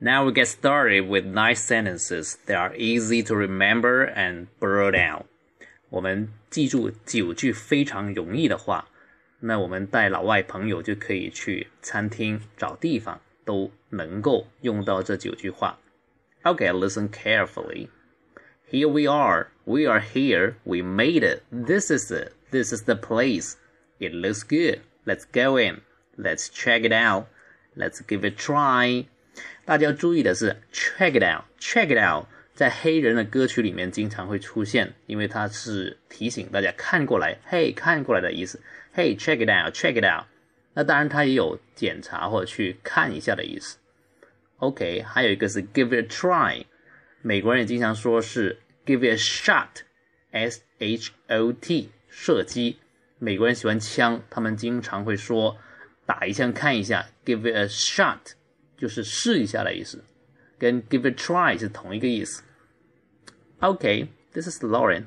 Now we get started with nice sentences that are easy to remember and burrow down. 我们记住九句非常容易的话，那我们带老外朋友就可以去餐厅找地方，都能够用到这九句话。Okay, listen carefully. Here we are. We are here. We made it. This is it. This is the place. It looks good. Let's go in. Let's check it out. Let's give it a try. 大家要注意的是，check it out. Check it out. 在黑人的歌曲里面经常会出现，因为它是提醒大家看过来，嘿，看过来的意思。Hey, check it out, check it out。那当然，它也有检查或者去看一下的意思。OK，还有一个是 give it a try。美国人也经常说是 give it a shot，S H O T，射击。美国人喜欢枪，他们经常会说打一枪看一下，give it a shot，就是试一下的意思，跟 give it a try 是同一个意思。OK，this is Lauren。